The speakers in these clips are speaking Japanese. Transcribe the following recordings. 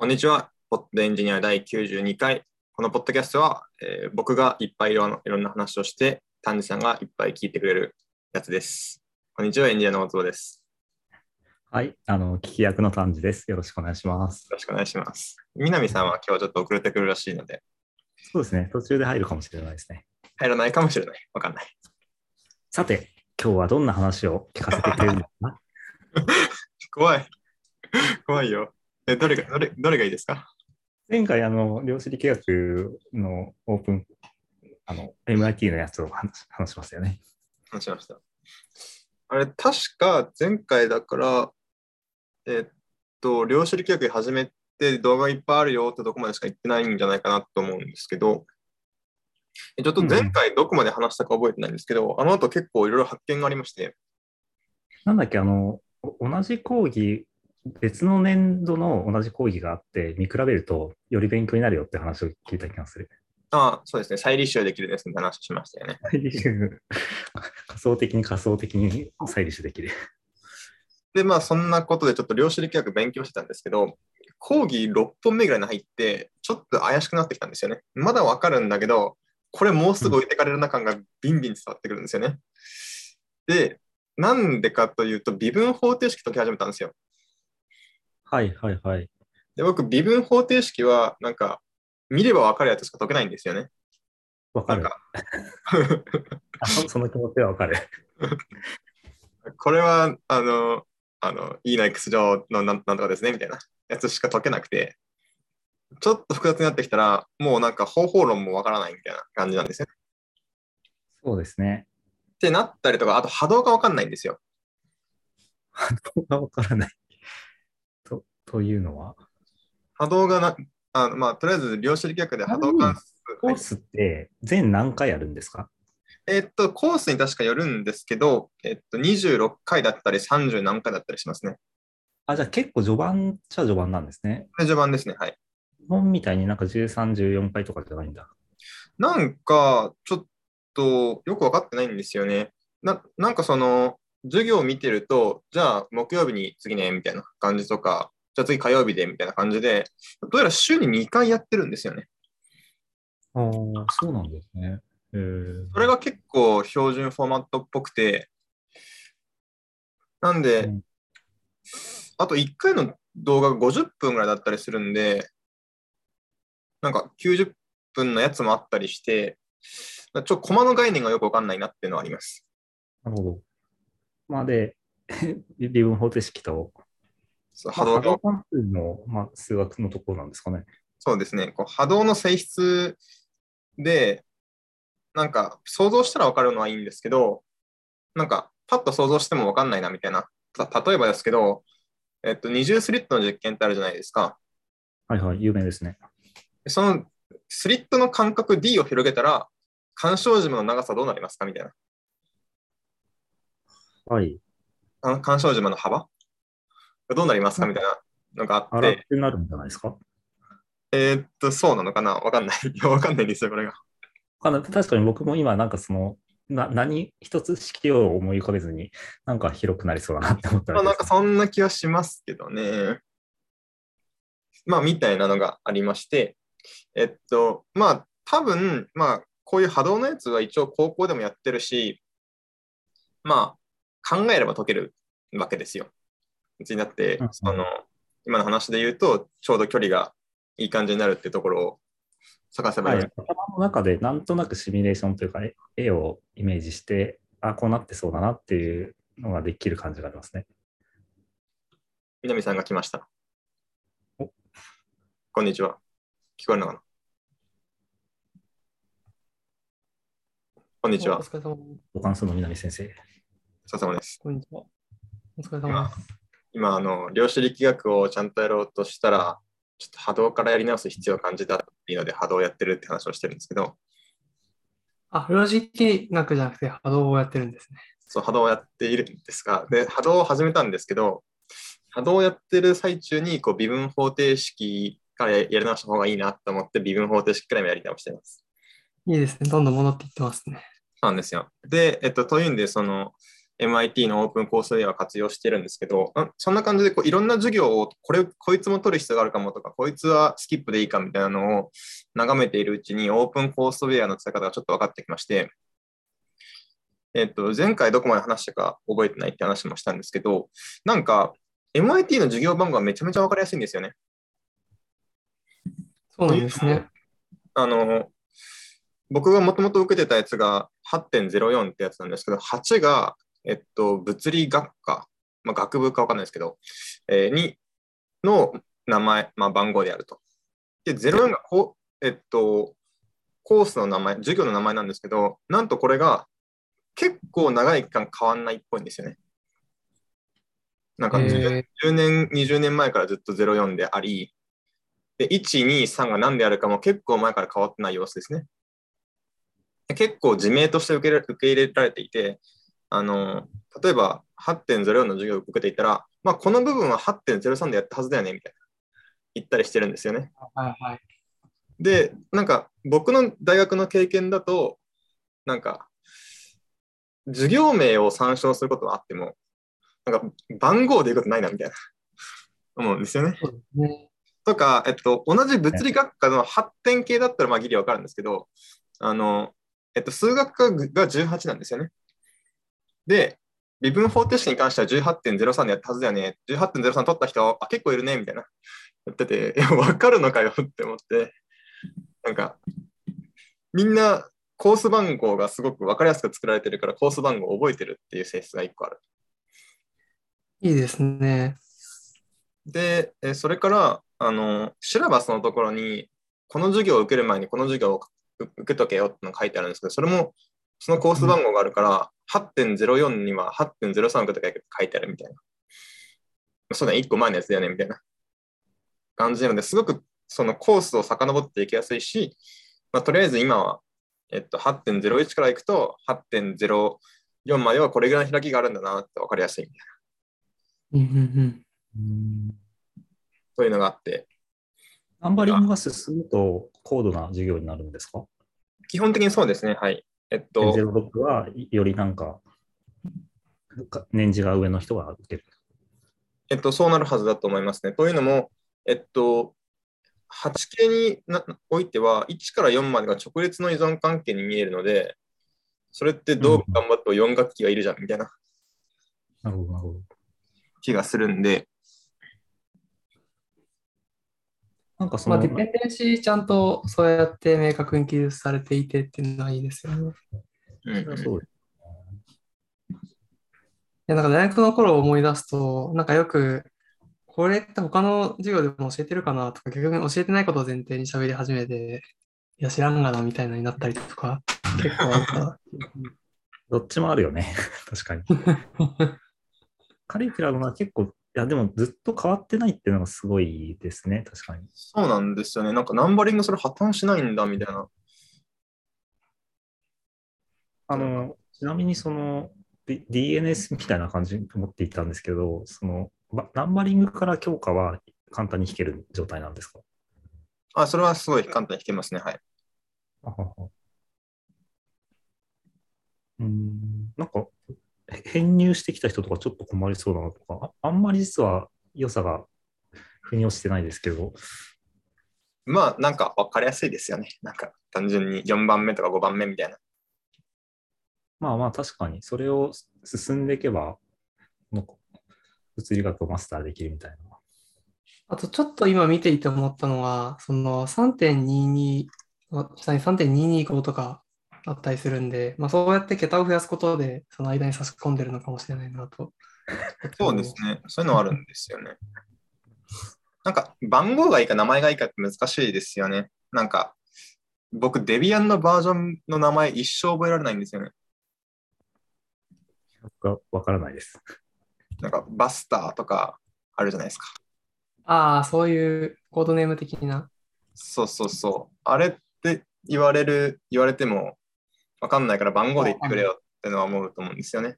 こんにちは。ポッドエンジニア第92回。このポッドキャストは、えー僕がいっぱいいろんないろんな話をして、丹治さんがいっぱい聞いてくれるやつです。こんにちは、エンジニアの松尾です。はい、あの、聞き役の丹治です。よろしくお願いします。よろしくお願いします。南さんは今日ちょっと遅れてくるらしいので、そうですね、途中で入るかもしれないですね。入らないかもしれない。わかんない。さて、今日はどんな話を聞かせてくれるのかな？怖い。怖いよ。え、どれが、どれ、どれがいいですか？前回、あの、量子力学のオープン、あの、MIT のやつを話話しましたよね。話しました。あれ、確か前回だから、えっと、量子力学始めて動画いっぱいあるよってとこまでしか言ってないんじゃないかなと思うんですけど、えちょっと前回どこまで話したか覚えてないんですけど、あの後結構いろいろ発見がありまして、なんだっけ、あの、お同じ講義、別の年度の同じ講義があって、見比べると、より勉強になるよって話を聞いた気がする。ああ、そうですね、再立証できるですみたいな話をしましたよね。仮想的に仮想的に再立できる。で、まあそんなことでちょっと量子力学勉強してたんですけど、講義6本目ぐらいに入って、ちょっと怪しくなってきたんですよね。まだわかるんだけど、これもうすぐ置いてかれるな感がビンビン伝わってくるんですよね。で、なんでかというと、微分方程式解き始めたんですよ。はいはいはい。で、僕、微分方程式は、なんか、見ればわかるやつしか解けないんですよね。わかる。か、あそその気持ちはわかる。これは、あの、あの、E の X 乗のなんなんとかですね、みたいなやつしか解けなくて、ちょっと複雑になってきたら、もうなんか方法論もわからないみたいな感じなんですよ。そうですね。ってなったりとか、あと波動がわかんないんですよ。波動がわからない。とというのは、波動がな、あのまあ、とりあえず量子力学で波動関数、はいコースって全何回やるんですか？えっと、コースに確かよるんですけど、えっと、26回だったり30何回だったりしますね。あ、じゃあ結構序盤っちゃ序盤なんですね。序盤ですね。はい。日本みたいになんか13、14回とかじゃないんだ。なんか、ちょっとよく分かってないんですよね。ななんかその、授業を見てると、じゃあ木曜日に次ね、みたいな感じとか、じゃあ次火曜日で、みたいな感じで、どうやら週に2回やってるんですよね。ああ、そうなんですね。えー、それが結構標準フォーマットっぽくて、なんで、うんあと1回の動画が50分ぐらいだったりするんで、なんか90分のやつもあったりして、ちょっとコマの概念がよくわかんないなっていうのはあります。なるほど。まあで、微分方程式と、波動がまあ波動関数の、まあ、数学のところなんですかね。そうですね。こう波動の性質で、なんか想像したらわかるのはいいんですけど、なんかパッと想像してもわかんないなみたいな。た例えばですけど、えっと、二重スリットの実験ってあるじゃないですか。はいはい、有名ですね。そのスリットの間隔 D を広げたら、干渉島の長さどうなりますかみたいな。はい。あの干渉島の幅がどうなりますか？みたいなのがああらっって、てなるんじゃないですか？えーっと、そうなのかな？わかんない。いや、わかんないんですよ、これが。確かに僕も今なんかその、な何一つ式を思い浮かべずに、なんか広くなりそうだなって思ったまあ、らなんかそんな気はしますけどね。まあ、みたいなのがありまして、えっと、まあ、多分、まあ、こういう波動のやつは一応高校でもやってるし、まあ、考えれば解けるわけですよ。別にだってうんうん、その、今の話で言うと、ちょうど距離がいい感じになるってところを探せばいいはい、頭の中でなんとなくシミュレーションというか、え絵をイメージして、あ、こうなってそうだなっていうのができる感じがありますね。南さんが来ましたお。こんにちは。聞こえるのかな？こんにちはお。疲れ様です。ご関数の南先生。お疲れ様です。こんにちは。お疲れ様です。今、あの、量子力学をちゃんとやろうとしたら、ちょっと波動からやり直す必要を感じたっていうので波動をやってるって話をしてるんですけど、あ、量子力学じゃなくて波動をやってるんですね。そう、波動をやっているんですが、で、波動を始めたんですけど、波動をやってる最中に、こう、微分方程式からややり直した方がいいなと思って、微分方程式からもやり直しています。いいですね。どんどん戻っていってますね。そうなんですよ。で、えっと、というんで、その、MIT のオープンコースウェアを活用してるんですけど、んそんな感じでこういろんな授業をこれ、こいつも取る必要があるかもとか、こいつはスキップでいいかみたいなのを眺めているうちにオープンコースウェアの使い方がちょっと分かってきまして、えっと、前回どこまで話したか覚えてないって話もしたんですけど、なんか MIT の授業番号はめちゃめちゃ分かりやすいんですよね。そうなんですね。あの、僕がもともと受けてたやつが8.04ってやつなんですけど、8が、えっと、物理学科、まあ、学部かわかんないですけど、えーに、の名前、まあ、番号であると。で、04がこう、えっと、コースの名前、授業の名前なんですけど、なんとこれが結構長い期間変わんないっぽいんですよね。なんか10、え10年、20年前からずっと04であり、で、1、2、3が何であるかも結構前から変わってない様子ですね。結構自明として受け入れられていて、あの、例えば8.04の授業を受けていたら、まあ、この部分は8.03でやったはずだよね、みたいな。言ったりしてるんですよね。ーはいはい。で、なんか僕の大学の経験だと、なんか、授業名を参照することはあっても、なんか番号で言うことないな、みたいな。思うんですよね。ね。とか、えっと、同じ物理学科の発展系だったらまあギリわかるんですけど、あの、えっと、数学科が18なんですよね。で、微分方程式に関しては18.03でやったはずだよね。18.03取った人、あ、結構いるね、みたいな。やってて、いや、わかるのかよって思って、なんか、みんなコース番号がすごくわかりやすく作られてるから、コース番号を覚えてるっていう性質が一個ある。いいですね。で、えそれから、あの、シラバスのところに、この授業を受ける前にこの授業を受けとけよってのが書いてあるんですけど、それも、そのコース番号があるから、8.04には8.03受けとけよって書いてあるみたいな。そうだね、1個前のやつだよね、みたいな感じなので、すごくそのコースを遡っていきやすいし、まあ、とりあえず今は、えっと、8.01からいくと、8.04まではこれぐらいの開きがあるんだなって分かりやすいみたいな。うんうんうん。うんそういうのがあって、ナンバリングが進むと高度な授業になるんですか？基本的にそうですね、はい。えっと、?06 はよりなんか、か年次が上の人が受ける。えっと、そうなるはずだと思いますね。というのも、えっと、8系になおいては、1から4までが直列の依存関係に見えるので、それってどう頑張っても4学期がいるじゃんみたいななるほど、なるほど。気がするんで、まあ、なんかその、ディペンデンシーちゃんとそうやって明確に記述されていてっていうのはいいですよね。そうですいや、なんか大学の頃を思い出すと、なんかよく、これって他の授業でも教えてるかなとか、逆に教えてないことを前提に喋り始めて、いや、知らんがなみたいなになったりとか、結構あった。どっちもあるよね。確かに。カリキュラムは結構、いや、でもずっと変わってないっていうのがすごいですね。確かに。そうなんですよね。なんかナンバリングそれ破綻しないんだみたいな。あの、ちなみにその、D- DNS みたいな感じに思っていたんですけど、その、ばナンバリングから強化は簡単に弾ける状態なんですか？あ、それはすごい簡単に弾けますね。はい。あははうーん、なんか、へ編入してきた人とかちょっと困りそうだなとか、ああんまり実は良さが腑に落ちてないですけど、まあ、なんか分かりやすいですよね。なんか単純に4番目とか5番目みたいな。まあまあ確かに、それを進んでいけば、物理学をマスターできるみたいな。あと、ちょっと今見ていて思ったのは、その3.22の下に3.225とかあったりするんで、まあ、そうやって桁を増やすことで、その間に差し込んでるのかもしれないなと。そうですね。そういうのはあるんですよね。なんか番号がいいか名前がいいかって難しいですよね。なんか僕、デビアンのバージョンの名前一生覚えられないんですよね。がわからないです。なんかバスターとかあるじゃないですか。ああ、そういうコードネーム的な。そうそうそう。あれって言われる、言われてもわかんないから番号で言ってくれよってのは思うと思うんですよね。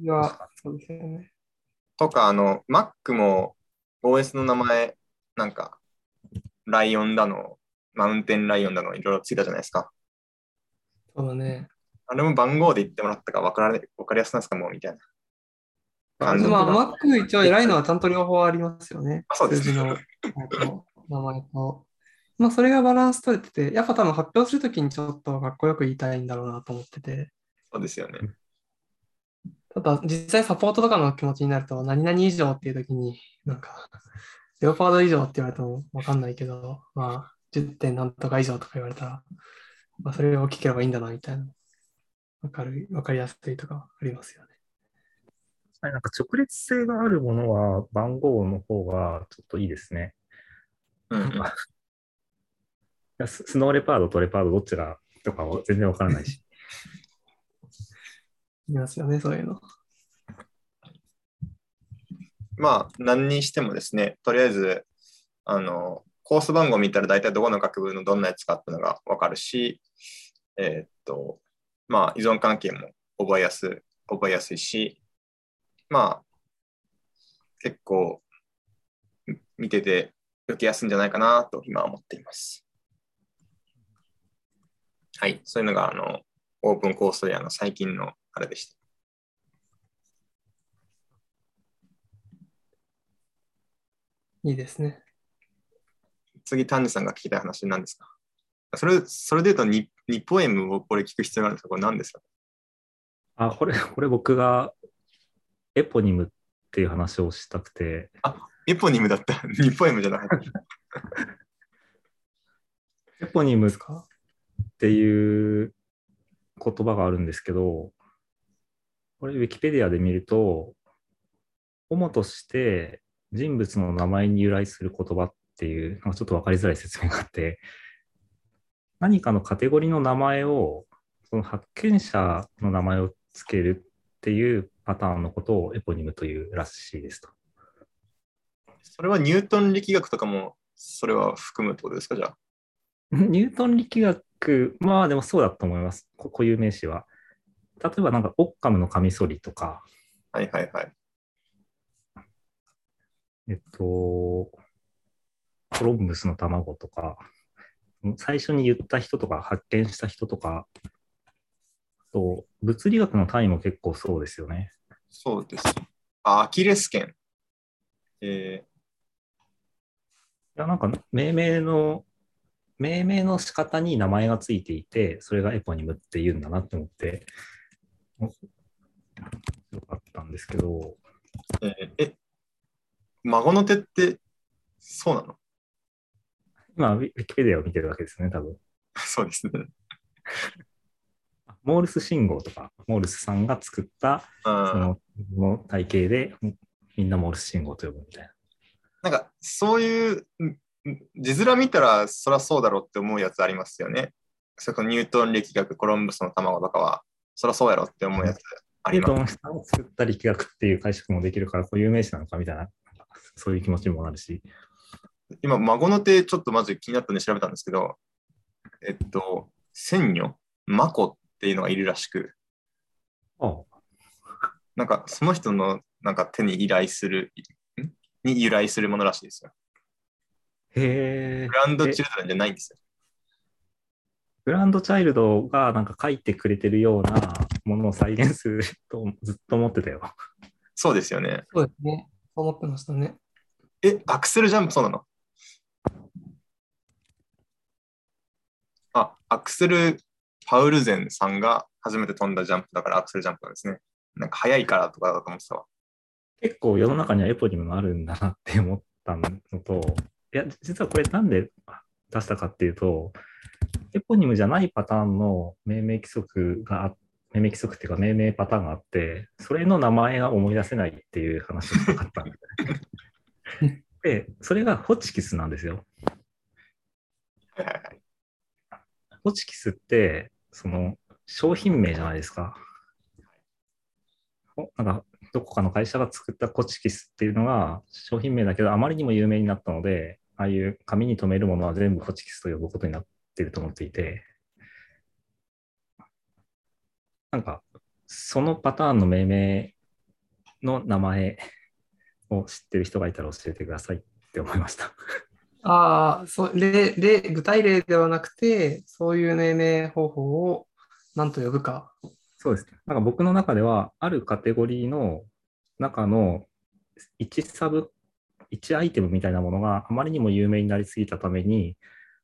いや、そうですよね。とか、あの、Mac も OS の名前、なんか、ライオンだの、マウンテンライオンだの、いろいろついたじゃないですか。そうだね。あれも番号で言ってもらったから分かられ分かりやすくないですかもうみたいな。感じまあ、Mac 一応偉いのはちゃんと両方ありますよね。あそうです数字のあと名前と。まあ、それがバランス取れてて、やっぱ多分発表するときにちょっとかっこよく言いたいんだろうなと思ってて。そうですよね。ただ、実際サポートとかの気持ちになると、何々以上っていうときに、なんか、レオパード以上って言われてもわかんないけど、まあ、10点なんとか以上とか言われたら、まあ、それを大きければいいんだな、みたいな。わかる、わかりやすいとかありますよね。なんか直列性があるものは番号の方がちょっといいですね。やススノーレパードとレパードどっちがとかは全然わからないし。いますよね、そういうの。まあ、何にしてもですね、とりあえず、あの、コース番号見たら大体どこの学部のどんなやつかっていうのがわかるし、えーっと、まあ、依存関係も覚えやすい、覚えやすいし、まあ、結構、み見てて受けやすいんじゃないかなと今は思っています。はい、そういうのが、あの、オープンコースウェアの最近のあれでした。いいですね。次、丹治さんが聞きたい話なんですか？それ、それで言うとニ、ニポエムをこれ聞く必要があるんですかこれ何ですか？あ、これ、これ僕がエポニムっていう話をしたくて、エポニムだった。ニポエムじゃない。エポニムっですか？ていう言葉があるんですけど、これ、ウィキペディアで見ると、主として人物の名前に由来する言葉っていう、ちょっと分かりづらい説明があって、何かのカテゴリーの名前を、その発見者の名前をつけるっていうパターンのことをエポニムというらしいですと。それはニュートン力学とかも、それは含むってことですかじゃあ？ニュートン力学、まあでもそうだと思います。こ固有名詞は。例えばなんかオッカムのカミソリとか、はいはいはい。えっと、コロンブスの卵とか、最初に言った人とか発見した人とか、あと物理学の単位も結構そうですよね。そうです。あ、アキレス腱。えいやなんか命名の、命名の仕方に名前がついていて、それがエポニムって言うんだなって思って、およかったんですけど、ーえーえ、孫の手って、そうなの？今、ウィキペディアを見てるわけですね、多分。そうですね。モールス信号とか、モールスさんが作ったそあのの体系で、みんなモールス信号と呼ぶみたいな。なんか、そういう、字面見たら、そりゃそうだろうって思うやつありますよね。そニュートン力学、コロンブスの卵とかは、そりゃそうやろって思うやつありニューます。トンさんを作った力学っていう解釈もできるから、固有名詞なのかみたいな、そういう気持ちにもなるし。今、孫の手、ちょっとまず気になったんで調べたんですけど、えっと、仙女、マコっていうのがいるらしく、あなんかその人のなんか手に依頼する、ん？に由来するものらしいですよ。へえグ。ランドチルドレンじゃないんですよ。グランドチャイルドがなんか書いてくれてるようなものを再現するとずっと思ってたよ。そうですよね。そうですね。そう思ってましたね。え、アクセルジャンプそうなの？あ、アクセル・パウルゼンさんが初めて飛んだジャンプだからアクセルジャンプなんですね。なんか速いからとかだと思ってたわ。結構世の中にはエポニムがあるんだなって思ったのと、いや、実はこれなんで出したかっていうと、エポニムじゃないパターンの命名規則があ命名規則っていうか命名パターンがあって、それの名前が思い出せないっていう話をしたかったんで。で、それがホチキスなんですよ。ホチキスって、その商品名じゃないですか。おなんか、どこかの会社が作ったホチキスっていうのが商品名だけど、あまりにも有名になったので、ああいう紙に留めるものは全部ホチキスと呼ぶことになっていると思っていて、なんか、そのパターンの命名の名前を知ってる人がいたら教えてくださいって思いました。ああ、そう、例、例、具体例ではなくて、そういう命名方法を何と呼ぶか。そうですね。なんか僕の中では、あるカテゴリーの中の1サブ、1アイテムみたいなものがあまりにも有名になりすぎたために、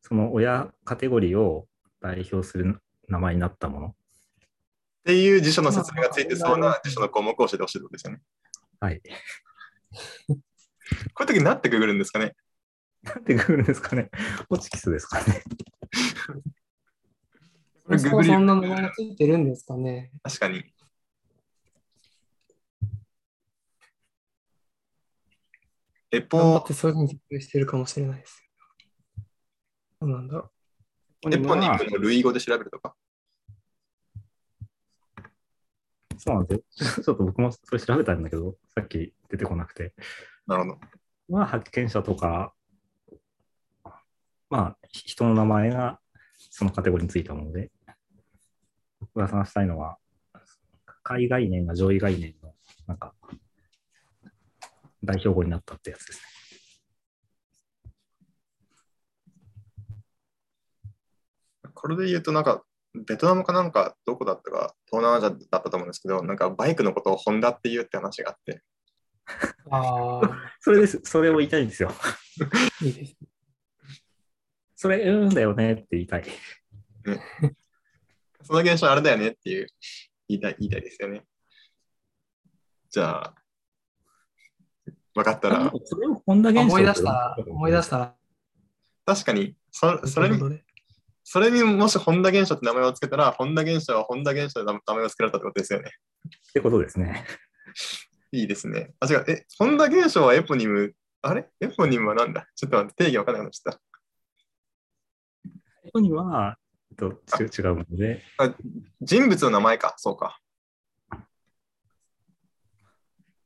その親カテゴリーを代表する名前になったもの。っていう辞書の説明がついてそうな辞書の項目を教えてほしいってことですよね。はい。こういう時になってくぐるんですかねなんてくるんですかね。ホチキスですかね。そんな名前がついてるんですかね。確かに。エポ頑張ってそういうふうに説明してるかもしれないです。どうなんだろエポニムの類語で調べるとか。そうなんですよ。ちょっと僕もそれ調べたんだけど、さっき出てこなくて。なるほど。まあ、発見者とか、まあ、人の名前がそのカテゴリーについたもので、僕が探したいのは、下位概念が上位概念の、なんか、代表語になったってやつですね。これで言うと、なんか、ベトナムかなんか、どこだったか、東南アジアだったと思うんですけど、なんかバイクのことをホンダって言うって話があって、う。ああ、それです。それを言いたいんですよ。いいです。それ、うんだよねって言いたい。その現象あれだよねっていう言いたい言いたいですよね。じゃあ、分かったら、それをホンダ現象思い出したら、思い出したら、確かに、そそれにということでそれにもし本田現象って名前をつけたら、本田現象は本田現象で名前をつけられたってことですよね。ってことですね。いいですね。あ、違う。え、本田現象はエポニム、あれ？エポニムはなんだ？ちょっと待って、定義わかんなくなっちゃった。ここには、えっと、ち違うもので、人物の名前か、そうか。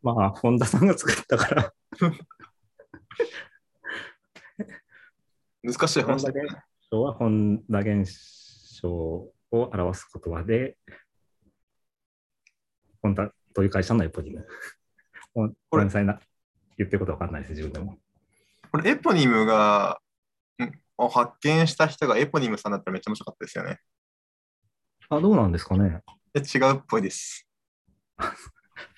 まあ、本田さんが作ったから、難しい話だね。象は本田現象を表す言葉で、本田という会社のエポニム。ごこれめんなさいな。言ってることわかんないです、自分でも。これエポニムが、んを発見した人がエポニムさんだったらめっちゃ面白かったですよね。あ、どうなんですかね。え違うっぽいです。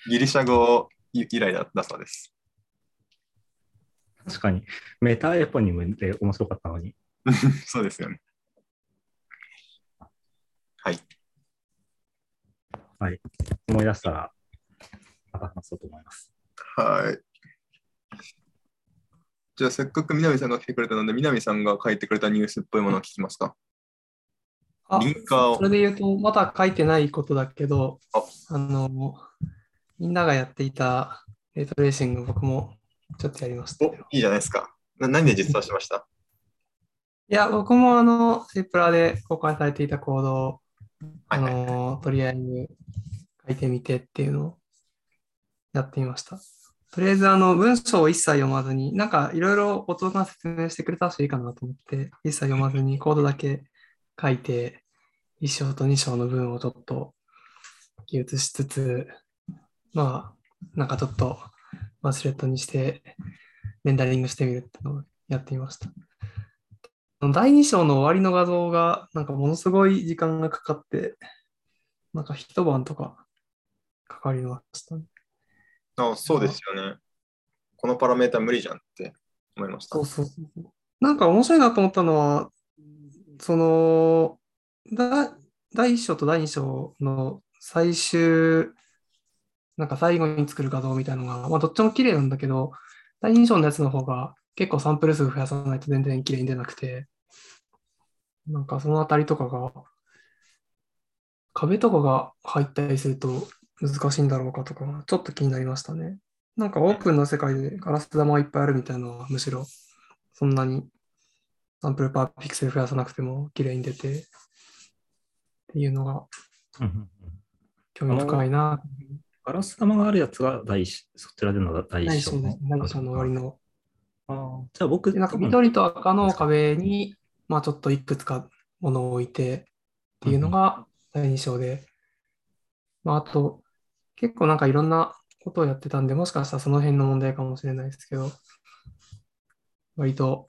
ギリシャ語由来だだそうです。確かに、メタエポニムで面白かったのに。そうですよね。はい。思い出したら、また話そうと思います。はい。じゃあ、せっかく南さんが来てくれたので、南さんが書いてくれたニュースっぽいものを聞きますか。あリンカーをそれで言うと、まだ書いてないことだけどあ、あの、みんながやっていたレートレーシング、僕もちょっとやりましたお、よ。いいじゃないですか。な何で実装しました？いや、僕もあの、セプラで公開されていたコードを、あ。の、とりあえず書いてみてっていうのをやってみました。とりあえず、あの、文章を一切読まずに、なんかいろいろ音が説明してくれたしいいかなと思って、一切読まずにコードだけ書いて、1章と2章の文をちょっと記述しつつ、まあ、なんかちょっとマスレットにして、レンダリングしてみるっていうのをやってみました。第2章の終わりの画像が、なんかものすごい時間がかかって、なんか一晩とかかかりましたね。あそうですよね。このパラメータ無理じゃんって思いましたそう。そうそう。なんか面白いなと思ったのは、その、だ第1章と第2章の最終、なんか最後に作る画像みたいなのが、まあどっちも綺麗なんだけど、第2章のやつの方が結構サンプル数増やさないと全然綺麗に出なくて、なんかそのあたりとかが、壁とかが入ったりすると難しいんだろうかとか、ちょっと気になりましたね。なんかオープンな世界でガラス玉がいっぱいあるみたいなのはむしろそんなにサンプルパーピクセル増やさなくても綺麗に出てっていうのが興味深いな。ガラス玉があるやつが第一そちらでの第一章第一章です。第一章の終わりの。あーじゃあ僕、でなんか緑と赤の壁に、まあちょっといくつかものを置いてっていうのが第2章で、まああと結構なんかいろんなことをやってたんで、もしかしたらその辺の問題かもしれないですけど、割と、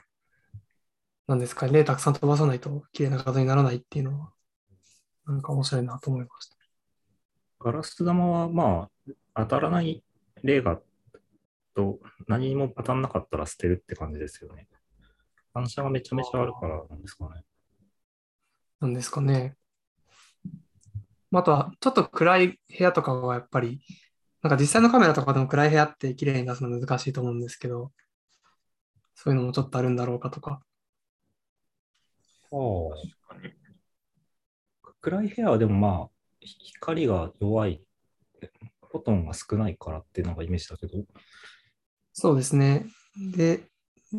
なんですかね、たくさん飛ばさないと綺麗な画像にならないっていうのは、なんか面白いなと思いました。ガラス玉はまあ当たらない例がと何もパターンなかったら捨てるって感じですよね。反射がめちゃめちゃあるからなんですかね。なんですかね。まああとは、ちょっと暗い部屋とかはやっぱり、なんか実際のカメラとかでも暗い部屋って綺麗に出すの難しいと思うんですけど、そういうのもちょっとあるんだろうかとか。暗い部屋はでもまあ、光が弱い、フォトンが少ないからっていうのがイメージだけど。そうですね。で、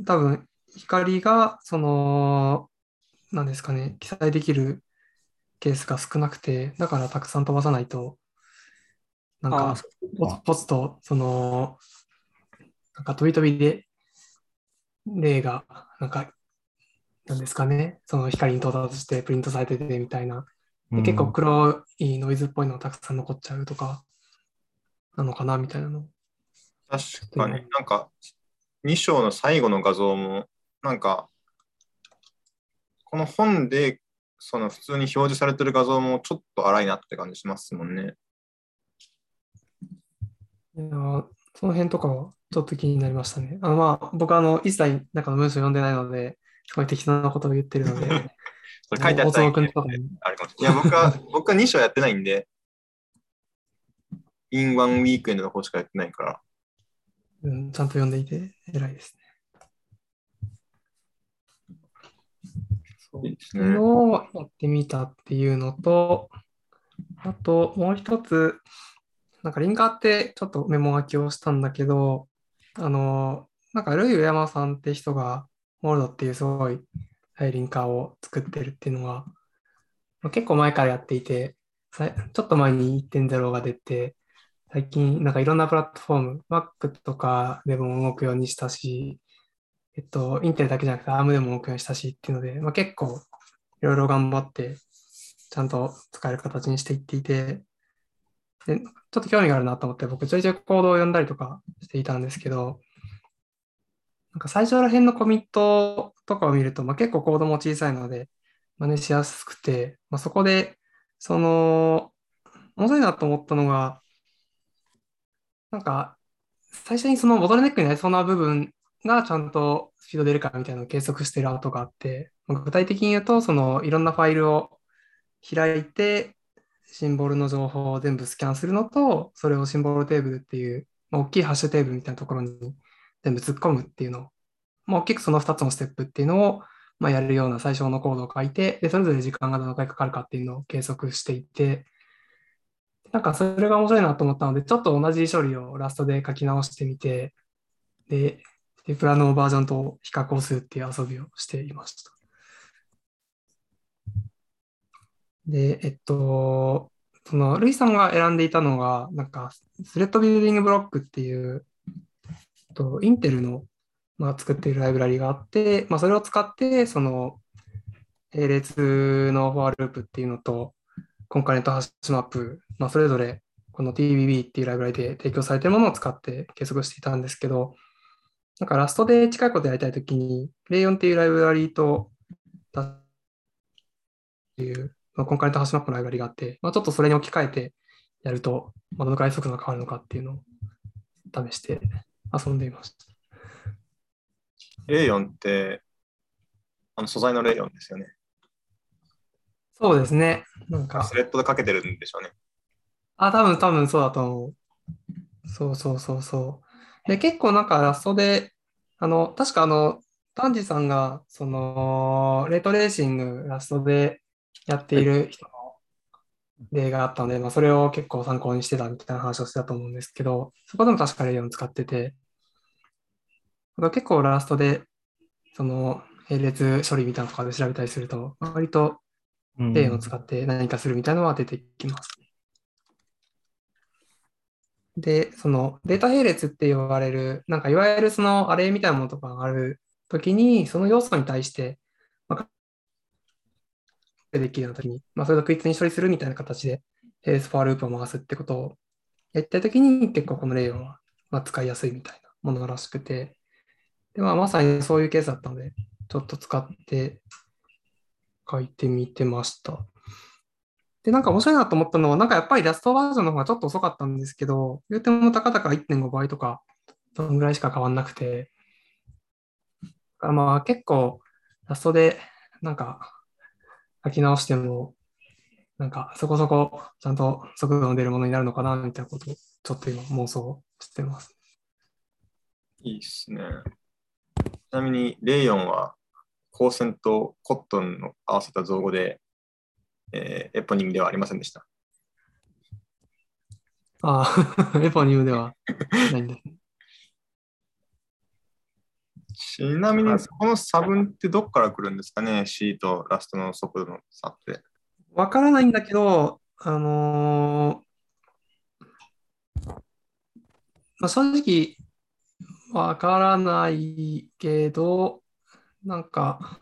多分、光が、その、なんですかね、記載できるケースが少なくて、だからたくさん飛ばさないと、なんか、ポツポツと、その、なんか飛び飛びで、例が、なんか、なんですかね、その光に到達してプリントされててみたいな。で結構黒いノイズっぽいのがたくさん残っちゃうとか、なのかなみたいなの。確かになんか2章の最後の画像もなんかこの本でその普通に表示されてる画像もちょっと荒いなって感じしますもんね。いやーその辺とかはちょっと気になりましたね。あのまあ僕はあの一切中の文章読んでないので、すごい適当なことを言ってるので、それ書いてあ大ったら園君とかにあるかもしれない。いや、僕は、僕は2章やってないんで、in one weekend の方しかやってないから。うん、ちゃんと読んでいて偉いですね。そうですね。のをやってみたっていうのと、あともう一つ、なんかリンカーってちょっとメモ書きをしたんだけど、あの、なんかルイ・上山さんって人が、モールドっていうすごいはいリンカーを作ってるっていうのが、ま結構前からやっていて、ちょっと前に1.0が出て、最近なんかいろんなプラットフォーム、Mac とかでも動くようにしたし、えっと、インテルだけじゃなくて ARM でも動くようにしたしっていうので、まあ、結構いろいろ頑張って、ちゃんと使える形にしていっていて、で、ちょっと興味があるなと思って、僕ちょいちょいコードを読んだりとかしていたんですけど、なんか最初ら辺のコミットとかを見ると、まあ、結構コードも小さいので、真似しやすくて、まあ、そこで、その、面白いなと思ったのが、なんか、最初にそのボトルネックになりそうな部分がちゃんとスピード出るかみたいなのを計測している跡があって、まあ具体的に言うと、そのいろんなファイルを開いて、シンボルの情報を全部スキャンするのと、それをシンボルテーブルっていう、まあ、大きいハッシュテーブルみたいなところに全部突っ込むっていうのを、まあ、大きくその2つのステップっていうのを、まあ、やるような最小のコードを書いて、で、それぞれ時間がどのくらいかかるかっていうのを計測していて、なんかそれが面白いなと思ったので、ちょっと同じ処理をラストで書き直してみて、で、でプラのバージョンと比較をするっていう遊びをしていました。で、えっと、その、ルイさんが選んでいたのが、なんか、スレッドビルディングブロックっていう、と、インテルの、まあ、作っているライブラリがあって、まあ、それを使って、その、並列のフォアループっていうのと、 concurrent hash map、まあ、それぞれ、この TBB っていうライブラリで提供されているものを使って計測していたんですけど、なんか Rust で近いことやりたいときに、 Rayon っていうライブラリと、っていう、まあ、 concurrent hash map のライブラリがあって、まあ、ちょっとそれに置き換えてやると、まあ、どのくらい速度が変わるのかっていうのを試して遊んでいました。レーヨンって、あの素材のレーヨンですよね。そうですね。なんかス、レッドでかけてるんでしょうね。あ、多分多分そうだと思う。そうそうそうそう。で、結構なんかラストで、あの、確かあの、丹治さんが、その、レートレーシングラストでやっている人の例があったので、まあ、それを結構参考にしてたみたいな話をしてたと思うんですけど、そこでも確かレイヨン使ってて、あと結構ラストで、その、並列処理みたいなとかで調べたりすると、割とうんレイヨンを使って何かするみたいなのは出てきます。で、そのデータ並列って言われる、なんかいわゆるそのアレイみたいなものとかがあるときに、その要素に対して、まあ、できるようなときに、まあ、それをクイッツに処理するみたいな形で、並列フォアループを回すってことをやったときに、結構このレイヨンはまあ使いやすいみたいなものらしくて、でまあ、まさにそういうケースだったので、ちょっと使って書いてみてました。で、なんか面白いなと思ったのは、なんかやっぱりラストバージョンの方がちょっと遅かったんですけど、言うてもたかだか1.5倍とか、そのぐらいしか変わんなくて、からまあ結構ラストでなんか書き直しても、なんかそこそこちゃんと速度の出るものになるのかなみたいなことをちょっと今妄想してます。いいっすね。ちなみに、レイヨンは光線とコットンの合わせた造語で、えーエポニムではありませんでした。ああ、エポニムではないんですね。ちなみに、この差分ってどっから来るんですかね ?C とラストの速度の差って。わからないんだけど、あのーまあ、正直、わからないけど、なんか、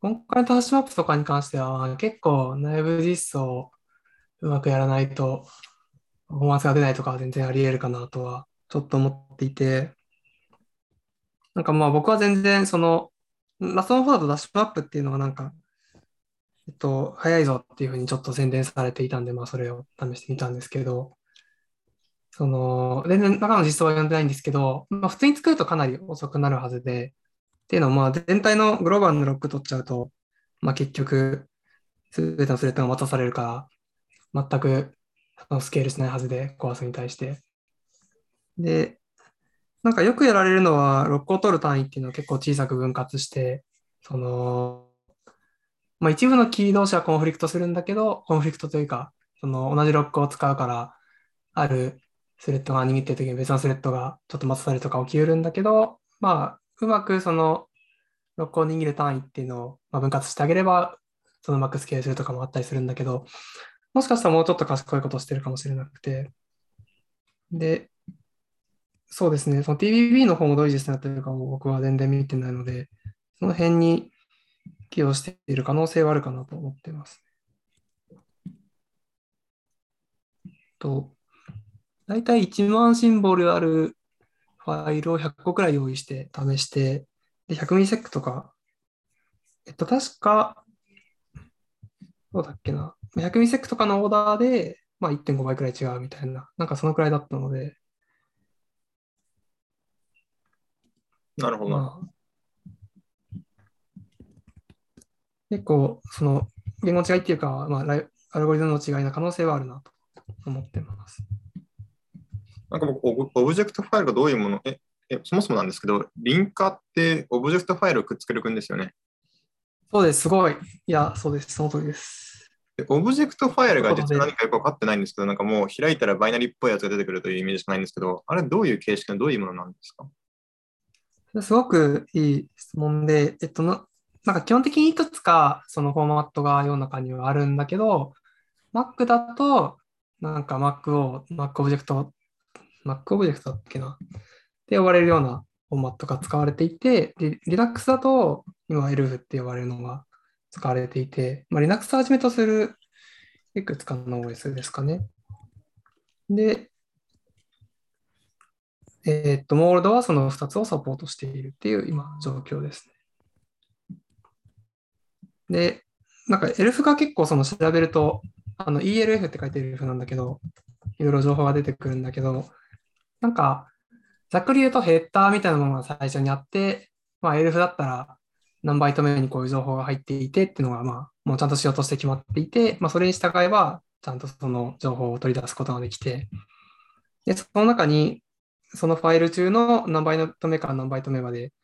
今回のタッシュマップとかに関しては、結構内部実装うまくやらないと、パフォーマンスが出ないとかは全然あり得るかなとは、ちょっと思っていて、なんかまあ僕は全然その、ラストの方だとダッシュマップっていうのはなんか、えっと、早いぞっていうふうにちょっと宣伝されていたんで、まあそれを試してみたんですけど、その、全然中の実装は読んでないんですけど、まあ普通に作るとかなり遅くなるはずで、っていうのはまあ全体のグローバルのロック取っちゃうと、まあ結局、すべてのスレッドが待たされるから、全くスケールしないはずで、コア数に対して。で、なんかよくやられるのは、ロックを取る単位っていうのを結構小さく分割して、その、まあ、一部のキー同士はコンフリクトするんだけど、コンフリクトというか、その同じロックを使うから、あるスレッドが握ってる時に別のスレッドがちょっと待たされるとか起きうるんだけど、まあ、うまくそのロックを握る単位っていうのをま分割してあげれば、そのうまくスケールとかもあったりするんだけど、もしかしたらもうちょっと賢いことをしてるかもしれなくて。で、そうですね、その TBB の方もどういう実践になってるかも僕は全然見てないので、その辺に起用している可能性はあるかなと思ってます。と、大体1万シンボルあるファイルを100個くらい用意して試して、で、100ミリセックとか、えっと、確か、どうだっけな、100ミリセックとかのオーダーで、まあ1.5倍くらい違うみたいな、なんかそのくらいだったので、なるほど。まあ、結構、その、言語の違いっていうか、まあ、アルゴリズムの違いの可能性はあるなと思ってます。なんか僕、オブジェクトファイルがどういうもの、え、えそもそもなんですけど、リンカーってオブジェクトファイルをくっつけるくんですよね。そうです、すごい。いや、そうです、その通りです。でオブジェクトファイルが実は何かよく分かってないんですけど、なんかもう開いたらバイナリーっぽいやつが出てくるというイメージしかないんですけど、あれどういう形式のどういうものなんですか？すごくいい質問で、えっとな、なんか基本的にいくつかそのフォーマットが世の中にはあるんだけど、Mac だと、なんか Mac を、Mac オブジェクト、Mac オブジェクトだっけな？って呼ばれるようなフォーマットが使われていて、Linux だと今 ELF って呼ばれるのが使われていて、まあ、Linux をはじめとするいくつかの OS ですかね。で、えーっと、モールドはその2つをサポートしているっていう今状況ですね。で、なんか ELF が結構その調べると、あの ELF って書いてる ELF なんだけど、いろいろ情報が出てくるんだけど、なんかざっくり言うとヘッダーみたいなものが最初にあって、まあ ELF だったら何バイト目にこういう情報が入っていてっていうのがまあもうちゃんとしようとして決まっていて、まあそれに従えばちゃんとその情報を取り出すことができて、で、その中にそのファイル中の何バイト目から何バイト目まで、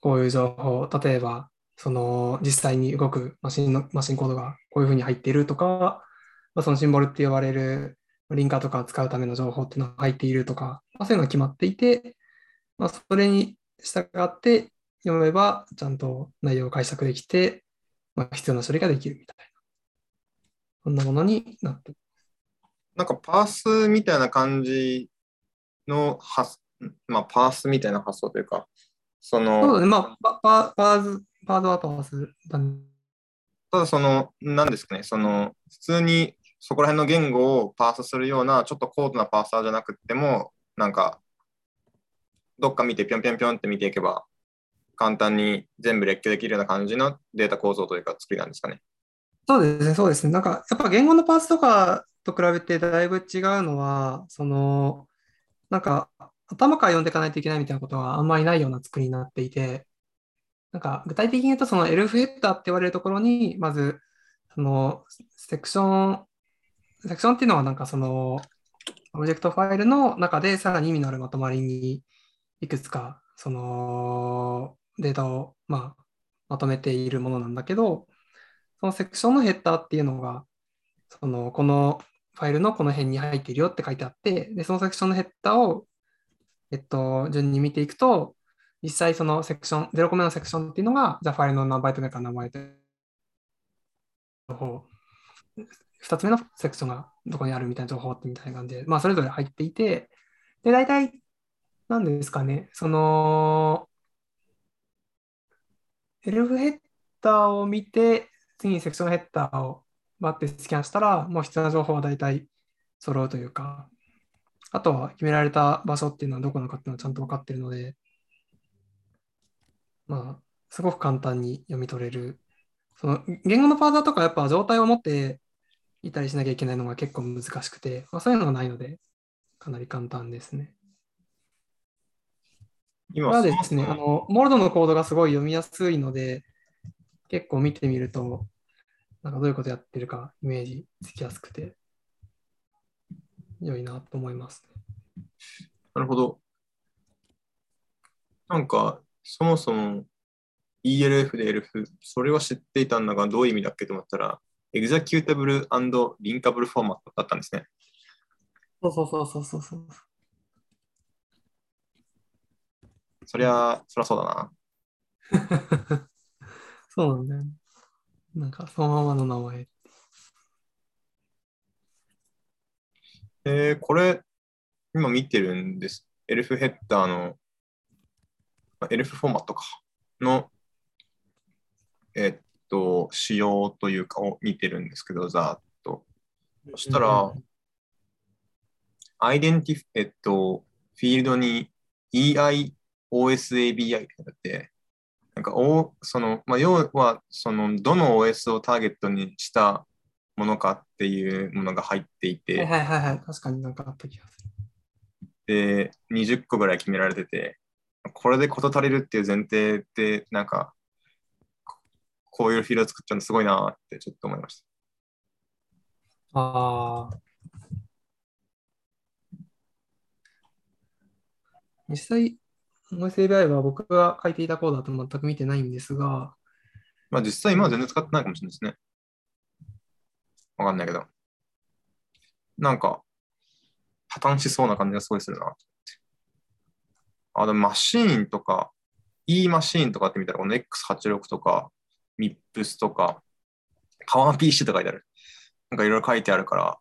こういう情報、例えば、その実際に動くマシンのマシンコードがこういうふうに入っているとか、まあ、そのシンボルって呼ばれるリンカーとかを使うための情報っていうのが入っているとか、まあ、そういうのが決まっていて、まあ、それに従って読めば、ちゃんと内容を解釈できて、まあ、必要な処理ができるみたいな。そんなものになってなんかパースみたいな感じの発、まあパースみたいな発想というか、そそうのだ、ね、まあ、パパパーズ、パーズはパーズだね。ただその、なんですかね、その、普通にそこら辺の言語をパースするような、ちょっと高度なパーサーじゃなくても、なんか、どっか見てぴょんぴょんぴょんって見ていけば、簡単に全部列挙できるような感じのデータ構造というか作りなんですかね。そうですね、そうですね。なんか、やっぱ言語のパーツとかと比べてだいぶ違うのは、その、なんか、頭から読んでいかないといけないみたいなことはあんまりないような作りになっていて、なんか、具体的に言うと、その ELF ヘッダーって言われるところに、まず、その、セクション、セクションっていうのは、なんかその、オブジェクトファイルの中でさらに意味のあるまとまりにいくつか、その、データを、まあ、まとめているものなんだけど、そのセクションのヘッダーっていうのが、その、このファイルのこの辺に入っているよって書いてあって、で、そのセクションのヘッダーを、えっと、順に見ていくと、実際そのセクション、0個目のセクションっていうのが、じゃあファイルの何バイト目か何バイト目情報、2つ目のセクションがどこにあるみたいな情報ってみたいな感じで、まあそれぞれ入っていて、で、大体、なんですかね、その、エルフヘッダーを見て、次にセクションヘッダーをバッてスキャンしたら、もう必要な情報は大体揃うというか、あとは決められた場所っていうのはどこなのかっていうのはちゃんと分かってるので、まあ、すごく簡単に読み取れる。その言語のパーザーとかやっぱ状態を持っていたりしなきゃいけないのが結構難しくて、まあ、そういうのがないので、かなり簡単ですね。今はですね、あの、モルドのコードがすごい読みやすいので、結構見てみると、なんかどういうことやってるかイメージつきやすくて、良いなと思います。なるほど。なんか、そもそも ELF で ELF、それは知っていたんだが、どういう意味だっけと思ったら、Executable and Linkable Format だったんですね。そうそうそうそうそうそりゃ、そりゃそうだな。そうなんだよね。なんか、そのままの名前。えー、これ、今見てるんです。エルフヘッダーの、まあエルフフォーマットか、の、えっと、仕様というかを見てるんですけど、ざーっと。そしたら、アイデンティフ、えっと、フィールドに EIOSABI ってあって、なんか、おその、まあ、要は、その、どの OS をターゲットにしたものかっていうものが入っていて、はいはいはいはい。確かになんかあった気がする。で、20個ぐらい決められてて、これで事足りるっていう前提で、なんか、ここういうフィールド作っちゃうのすごいなってちょっと思いました。ああ。実際、OSABI は僕が書いていたコードだと全く見てないんですが、まあ実際今は全然使ってないかもしれないですね。わかんないけど。なんか、破綻しそうな感じがすごいするな。あ、でもマシーンとか、E マシーンとかって見たら、この X86 とか、MIPS とか、パワー PC とか書いてある。なんかいろいろ書いてあるから、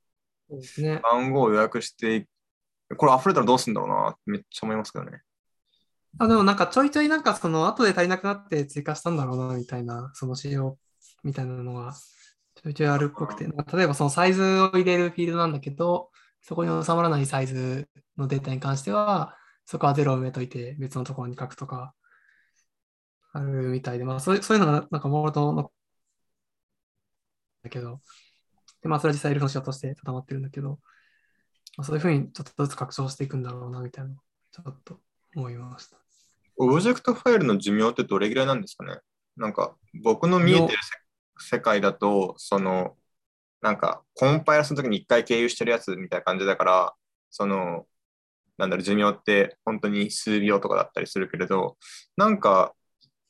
そうですね。番号を予約して、これ溢れたらどうするんだろうなめっちゃ思いますけどね。あ、でもなんかちょいちょいなんかその後で足りなくなって追加したんだろうなみたいな、その仕様みたいなのがちょいちょいあるっぽくて、例えばそのサイズを入れるフィールドなんだけど、そこに収まらないサイズのデータに関しては、そこはゼロを埋めといて別のところに書くとか、あるみたいで、まあそういうそういうのがなんかモードの、だけど、でまあそれは実際 L の仕様として固まってるんだけど、まあ、そういうふうにちょっとずつ拡張していくんだろうなみたいなちょっと思いました。オブジェクトファイルの寿命ってどれぐらいなんですかね？なんか僕の見えてるせ世界だと、その、なんかコンパイルするときに一回経由してるやつみたいな感じだから、その、なんだろう、寿命って本当に数秒とかだったりするけれど、なんか、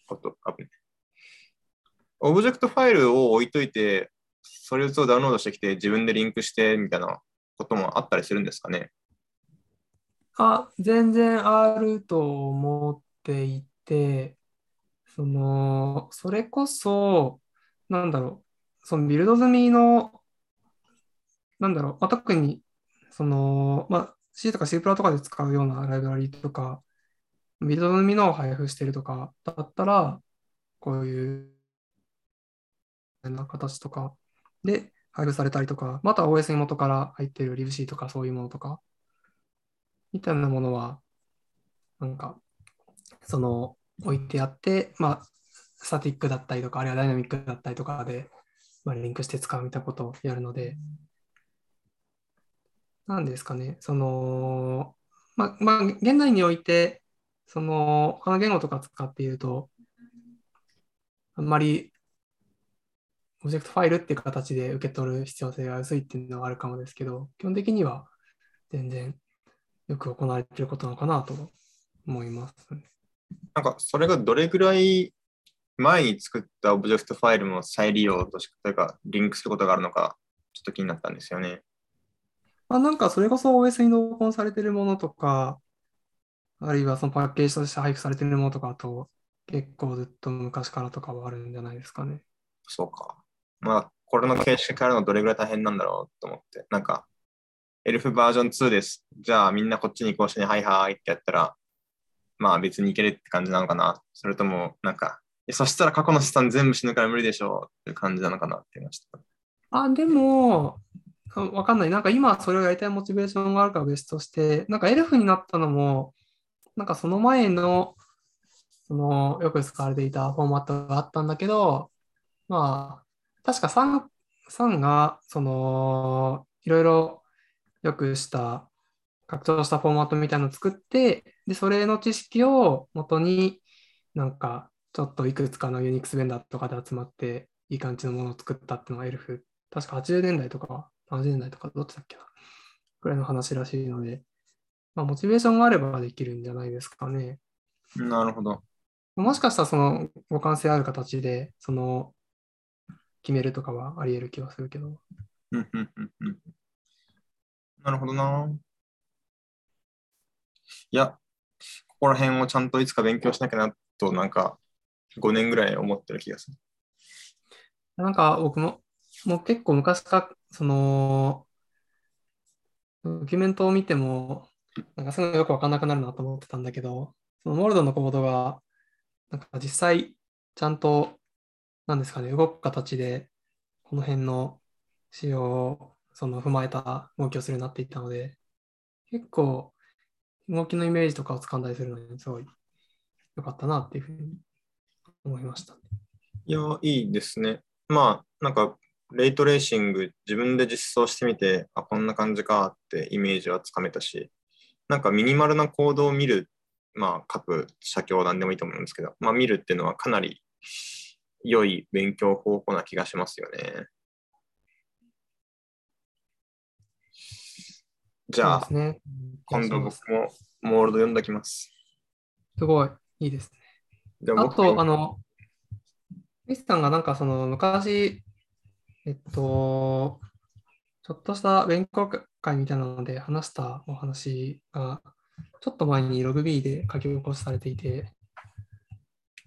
ことあぶねオブジェクトファイルを置いといて、それをダウンロードしてきて自分でリンクしてみたいなこともあったりするんですかね？あ、全然あると思っていて、その、それこそ、なんだろう、そのビルド済みの、なんだろう、まあ、特に、その、まあ、C とか C プラとかで使うようなライブラリとか、ビルド済みのを配布してるとかだったら、こういう、な形とかで配布されたりとか、また OS に元から入っている libc とかそういうものとか、みたいなものは、なんか、その、置いてあって、まあ、スタティックだったりとか、あるいはダイナミックだったりとかで、まあ、リンクして使うみたいなことをやるので、なんですかね、その、まあ、まあ、現代において、その、他の言語とか使っていると、あんまり、オブジェクトファイルっていう形で受け取る必要性が薄いっていうのはあるかもですけど、基本的には全然よく行われていることなのかなと思います、なんかそれがどれぐらい前に作ったオブジェクトファイルも再利用として、というかリンクすることがあるのか、ちょっと気になったんですよね。まあ、なんかそれこそ OS に同梱されているものとか、あるいはそのパッケージとして配布されているものとかと、結構ずっと昔からとかはあるんじゃないですかね。そうか。まあ、これの形式変えるのどれぐらい大変なんだろうと思って、なんか、エルフバージョン2です。じゃあみんなこっちに移行してね、はいはいってやったら、まあ別にいけるって感じなのかな。それとも、なんか、そしたら過去の資産全部死ぬから無理でしょうっていう感じなのかなって言いました。あ、でも、わかんない。なんか今それをやりたいモチベーションがあるかは別として、なんかエルフになったのも、なんかその前の、そのよく使われていたフォーマットがあったんだけど、まあ、確か3、3が、その、いろいろよくした拡張したフォーマットみたいなのを作って、で、それの知識を元になんかちょっといくつかのユニックスベンダーとかで集まっていい感じのものを作ったっていうのがエルフ、確か80年代とか70年代とかどっちだっけな、くらいの話らしいので、まあ、モチベーションがあればできるんじゃないですかね。なるほど。もしかしたらその互換性ある形で、その決めるとかはあり得る気がするけど。なるほどな。いや、ここら辺をちゃんといつか勉強しなきゃなと、なんか5年ぐらい思ってる気がする。なんか僕も、もう結構昔から、その、ドキュメントを見ても、なんかそういうのよくわかんなくなるなと思ってたんだけど、そのモルドのコードが、なんか実際、ちゃんと、なんですかね、動く形で、この辺の仕様をその踏まえた動きをするようになっていったので、結構、動きのイメージとかを掴んだりするのに、すごい良かったなっていうふうに思いました。いや、いいですね。まあ、なんか、レイトレーシング自分で実装してみて、あ、こんな感じかってイメージはつかめたし、なんかミニマルなコードを見る、まあ、各写経なんでもいいと思うんですけど、まあ、見るっていうのはかなり良い勉強方法な気がしますよね。じゃあ、ね、今度僕もモールド読んだきます。すごい、いいですね。あと、あの、ミスさんがなんかその昔、えっと、ちょっとした勉強会みたいなので話したお話が、ちょっと前にログ B で書き起こしされていて、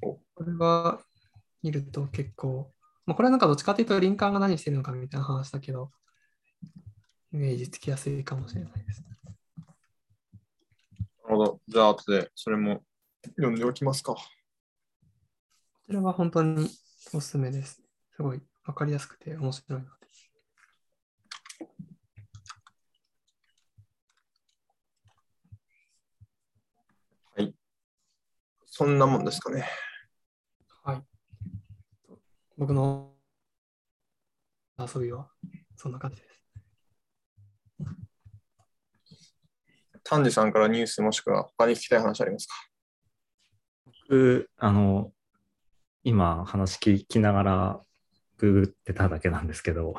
これは見ると結構、まあ、これはなんかどっちかというと、リンカーが何してるのかみたいな話だけど、イメージつきやすいかもしれないです。なるほど。じゃあ、後でそれも読んでおきますか。こちらは本当におすすめです。すごいわかりやすくて面白いので。はい。そんなもんですかね。はい。僕の遊びはそんな感じです。丹治さんからニュースもしくは他に聞きたい話ありますか？僕、あの、今話聞きながらググってただけなんですけど、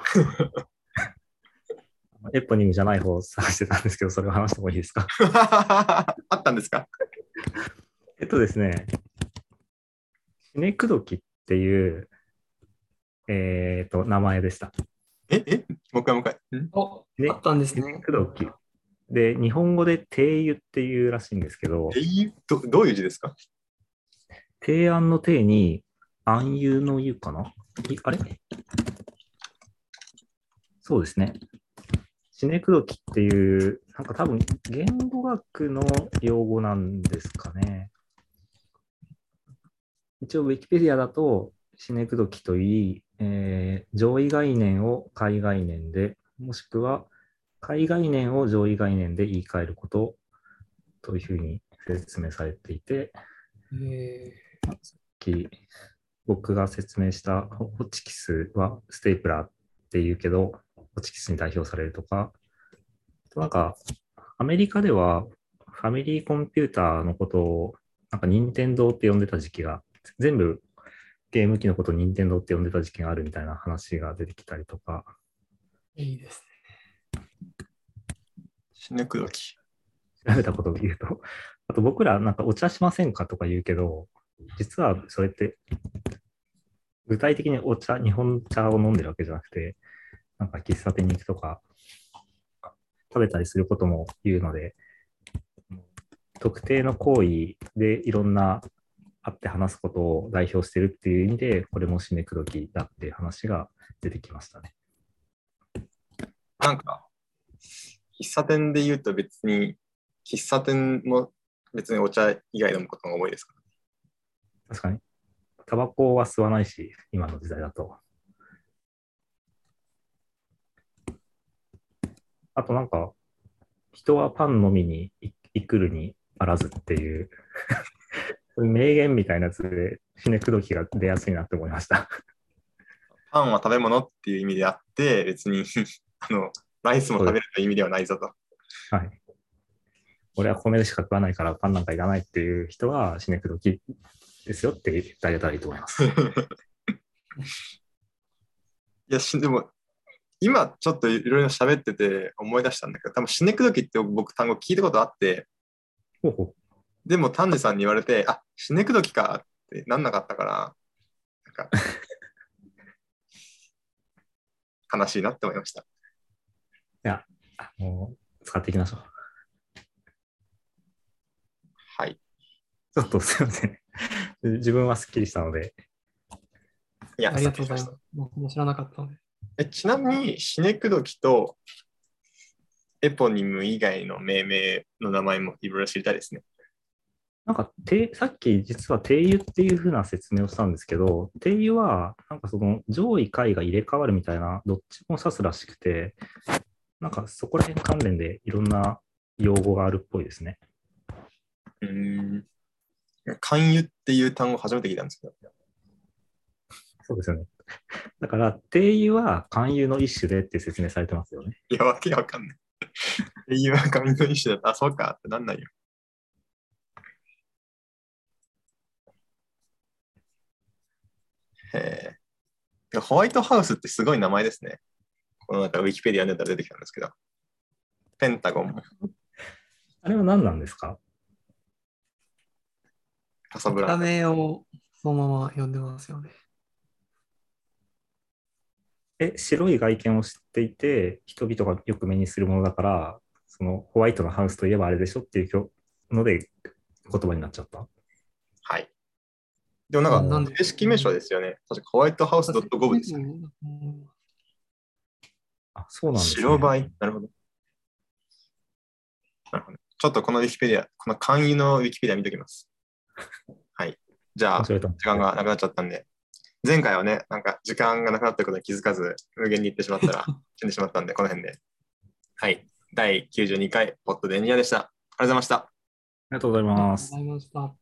エポニムじゃない方を探してたんですけど、それを話してもいいですか？あったんですか？えっとですね、シネクドキっていう、えっ、ー、と、名前でした。ええもう一回もう一回。あったんですね。シネクドキ。で、日本語で定油っていうらしいんですけど、定油どどういう字ですか？提案の定に暗湯の湯かな？あれ？そうですね。シネクドキっていう、なんか多分言語学の用語なんですかね。一応、ウィキペディアだと、シネクドキといい、えー、上位概念を下概念で、もしくは下概念を上位概念で言い換えることというふうに説明されていて、えー、さっき僕が説明したホホチキスはステープラーっていうけど、ホチキスに代表されるとか、なんか、アメリカではファミリーコンピューターのことを、なんか任天堂って呼んでた時期が、全部ゲーム機のことを任天堂って呼んでた時期があるみたいな話が出てきたりとか、いいですね。死ぬくどき。調べたことを言うと、あと僕らなんかお茶しませんかとか言うけど、実はそれって、具体的にお茶、日本茶を飲んでるわけじゃなくて、なんか喫茶店に行くとか、食べたりすることも言うので、特定の行為でいろんな会って話すことを代表してるっていう意味で、これも締めくどきだっていう話が出てきましたね。なんか、喫茶店で言うと別に、喫茶店も別にお茶以外飲むことが多いですか？確かに。タバコは吸わないし、今の時代だと。あとなんか、人はパン飲みにい来るにあらずっていう、そういう名言みたいなやつで、ひねくどきが出やすいなって思いました。パンは食べ物っていう意味であって、別に あのライスも食べるという意味ではないぞと。はい。俺は米しか食わないからパンなんかいらないっていう人は、ひねくどきですよって言ってあげたらいいと思います。いやし、でも、今ちょっといろいろ喋ってて思い出したんだけど、多分死ねくどきって僕単語聞いたことあって、ほうほうでも丹治さんに言われて、あ、死ねくどきかってなんなかったから、なんか、悲しいなって思いました。あもう使っていきましょう。はい。ちょっとすいません。自分はスッキリしたので、いや、ありがとうございます。僕も知らなかったので。えちなみに、死ねくどきとエポニム以外の命名の名前もいろいろ知りたいですね。なんか、てさっき実は定油っていう風な説明をしたんですけど、定油は、なんかその上位下位が入れ替わるみたいな、どっちも指すらしくて、なんかそこら辺関連でいろんな用語があるっぽいですね。うーん。勧誘っていう単語初めて聞いたんですけど。そうですよね。だから、定油は勧誘の一種でって説明されてますよね。いや、わけわかんない。っていう紙の一種だ。あ、そうかってなんないよ。へえ。ホワイトハウスってすごい名前ですね。このなんかウィキペディアに出てきたんですけど。ペンタゴンもあれは何なんですか？カサブランをそのまま読んでますよね。え、白い外見を知っていて、人々がよく目にするものだから、そのホワイトのハウスといえばあれでしょっていうので言葉になっちゃった？はい。でもなんかなんで正式名称ですよね。確かホワイトハウス .gov ですよね。うんあ、そうなんですね。白バイ。なるほど。なるほど。ちょっとこのウィキペディア、この簡易のウィキペディア見ておきます。はい。じゃあ、時間がなくなっちゃったんで、前回はね、なんか時間がなくなったことに気づかず、無限に行ってしまったら、死んでしまったんで、この辺で。はい。第92回、ポットでエンジニアでした。ありがとうございました。ありがとうございますありがとう。ございました。